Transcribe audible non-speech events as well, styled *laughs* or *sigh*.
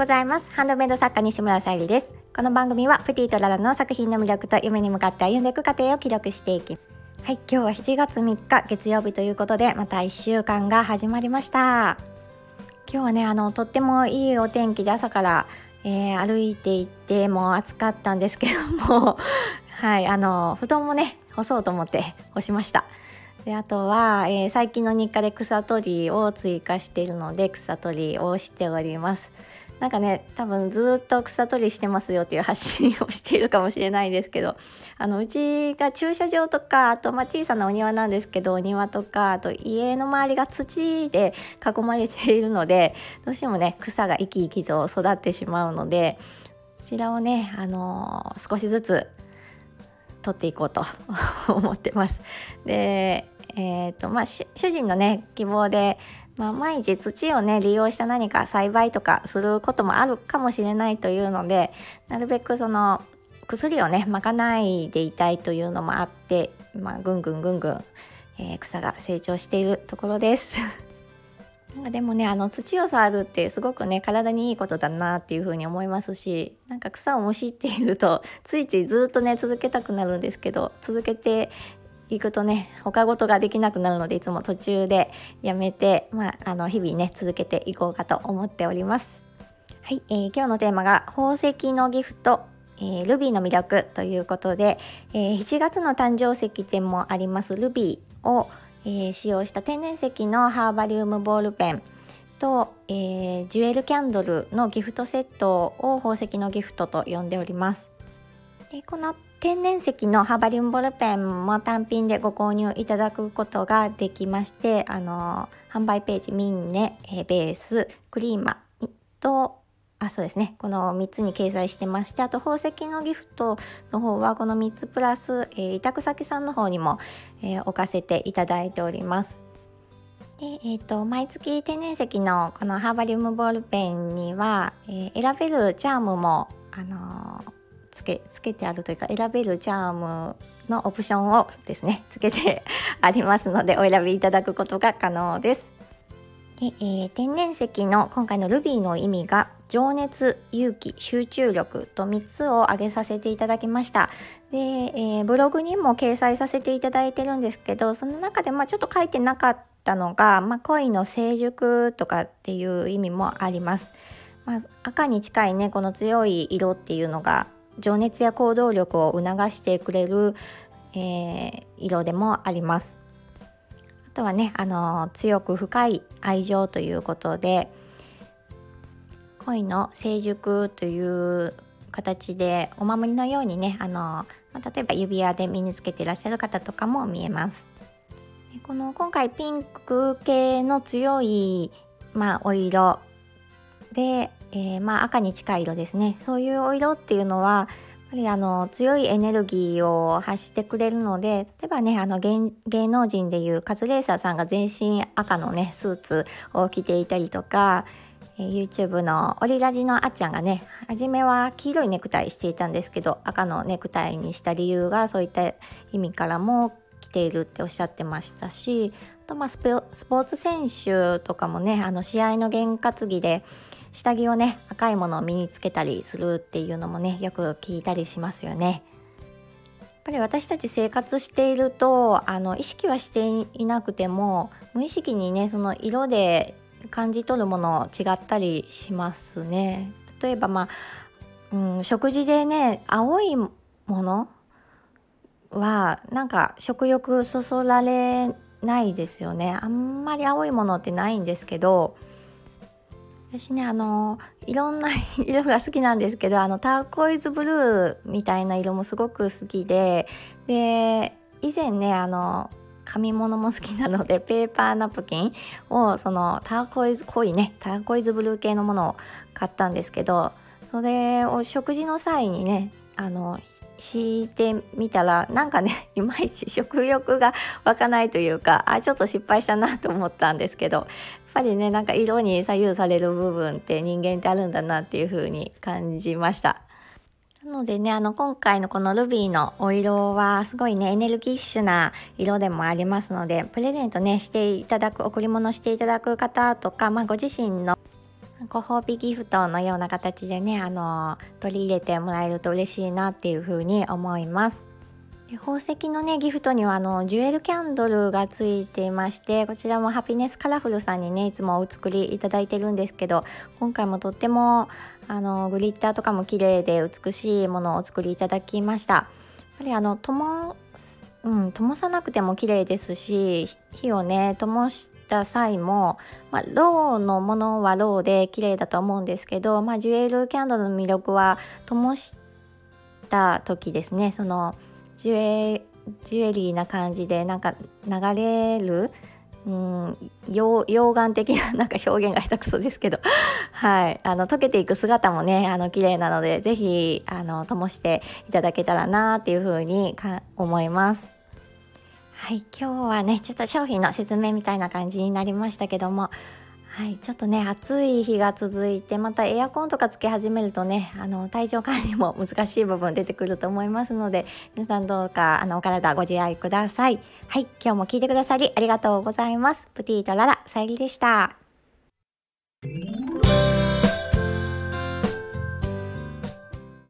ございます。ハンドメイド作家西村さゆりです。この番組はプティとララの作品の魅力と夢に向かって歩んでいく過程を記録していきはい今日は7月3日月曜日ということでまた1週間が始まりました。今日はねあのとってもいいお天気で朝から、えー、歩いていってもう暑かったんですけども *laughs* はいあの布団もね干そうと思って干しました。であとは、えー、最近の日課で草取りを追加しているので草取りをしております。なんかね多分ずっと草取りしてますよっていう発信をしているかもしれないですけどあのうちが駐車場とかあとまあ小さなお庭なんですけどお庭とかあと家の周りが土で囲まれているのでどうしてもね草が生き生きと育ってしまうのでこちらをね、あのー、少しずつ取っていこうと *laughs* 思ってます。で、えーとまあ、主人のね希望で、まあ、毎日土をね利用した何か栽培とかすることもあるかもしれないというのでなるべくその薬をねまかないでいたいというのもあって、まあ、ぐんぐんぐんぐん、えー、草が成長しているところです。でもねあの土を触るってすごくね体にいいことだなっていうふうに思いますしなんか草をむしっているとついついずっとね続けたくなるんですけど続けていくとね他事ができなくなるのでいつも途中でやめて、まあ、あの日々ね続けていこうかと思っております。はい、えー、今日のテーマが宝石のギフトえー、ルビーの魅力ということで、えー、7月の誕生石でもありますルビーを、えー、使用した天然石のハーバリウムボールペンと、えー、ジュエルキャンドルのギフトセットを宝石のギフトと呼んでおります。でこの天然石のハーバリウムボールペンも単品でご購入いただくことができましてあの販売ページミンネ、ベースクリーマとあそうですねこの3つに掲載してましてあと宝石のギフトの方はこの3つプラス、えー、委託先さんの方にも、えー、置かせていただいております。でえーと、毎月天然石のこのハーバリウムボールペンには、えー、選べるチャームも、あのー、つけつけてあるというか選べるチャームのオプションをですね *laughs* つけてありますのでお選びいただくことが可能です。でえー、天然石の今回のルビーの意味が情熱勇気集中力と3つを挙げさせていただきましたで、えー、ブログにも掲載させていただいてるんですけどその中でまあちょっと書いてなかったのが、まあ、恋の成熟とかっていう意味もあります、まあ、赤に近いねこの強い色っていうのが情熱や行動力を促してくれる、えー、色でもありますあとはねあの強く深い愛情ということで恋の成熟という形でお守りのようにねあの例えば指輪で身につけていらっしゃる方とかも見えます。この今回ピンク系の強い、まあ、お色で、えー、まあ、赤に近い色ですね。そういうお色っていうのはやっぱりあの強いエネルギーを発してくれるので例えばねあの芸能人でいうカズレーサーさんが全身赤のねスーツを着ていたりとか、え YouTube のオリラジのあっちゃんがね初めは黄色いネクタイしていたんですけど赤のネクタイにした理由がそういった意味からも来ているっておっしゃってましたしあとまあスポーツ選手とかもねあの試合の験担ぎで下着をね赤いものを身につけたりするっていうのもねよく聞いたりしますよね。やっぱり私たち生活しているとあの意識はしていなくても無意識にねその色で感じ取るもの違ったりしますね。例えばまあ、うん、食事でね青いものはなんか食欲そそられないですよねあんまり青いものってないんですけど私ねあのいろんな *laughs* 色が好きなんですけどあのターコイズブルーみたいな色もすごく好きでで以前ねあの紙物も好きなので *laughs* ペーパーナプキンをそのターコイズ濃いねターコイズブルー系のものを買ったんですけどそれを食事の際にねあの敷いてみたらなんかね *laughs* いまいち食欲が湧かないというかあちょっと失敗したなと思ったんですけどやっぱりねなんか色に左右される部分って人間ってあるんだなっていう風に感じました。なのでね、あの、今回のこのルビーのお色は、すごいね、エネルギッシュな色でもありますので、プレゼントね、していただく、贈り物していただく方とか、まあ、ご自身のご褒美ギフトのような形でねあの取り入れてもらえると嬉しいなっていうふうに思います。宝石のねギフトにはあのジュエルキャンドルがついていましてこちらもハピネスカラフルさんにねいつもお作りいただいてるんですけど今回もとってもあのグリッターとかも綺麗で美しいものをお作りいただきました。やっぱりあの灯うん、灯さなくても綺麗ですし火をね灯した際も、まあ、ローのものはローで綺麗だと思うんですけど、まあ、ジュエルキャンドルの魅力は灯した時ですね。そのジュエジュエリーな感じでなんか流れるうん溶岩的ななんか表現が下手くそですけど。*laughs* はい。あの溶けていく姿もねあの綺麗なのでぜひあの灯していただけたらなっていうふうにか思います。はい。今日はねちょっと商品の説明みたいな感じになりましたけども。はい、ちょっとね暑い日が続いてまたエアコンとかつけ始めるとねあの体調管理も *laughs* 難しい部分出てくると思いますので皆さんどうかあのお体ご自愛ください。はい今日も聞いてくださりありがとうございます。プティとララさゆりでした。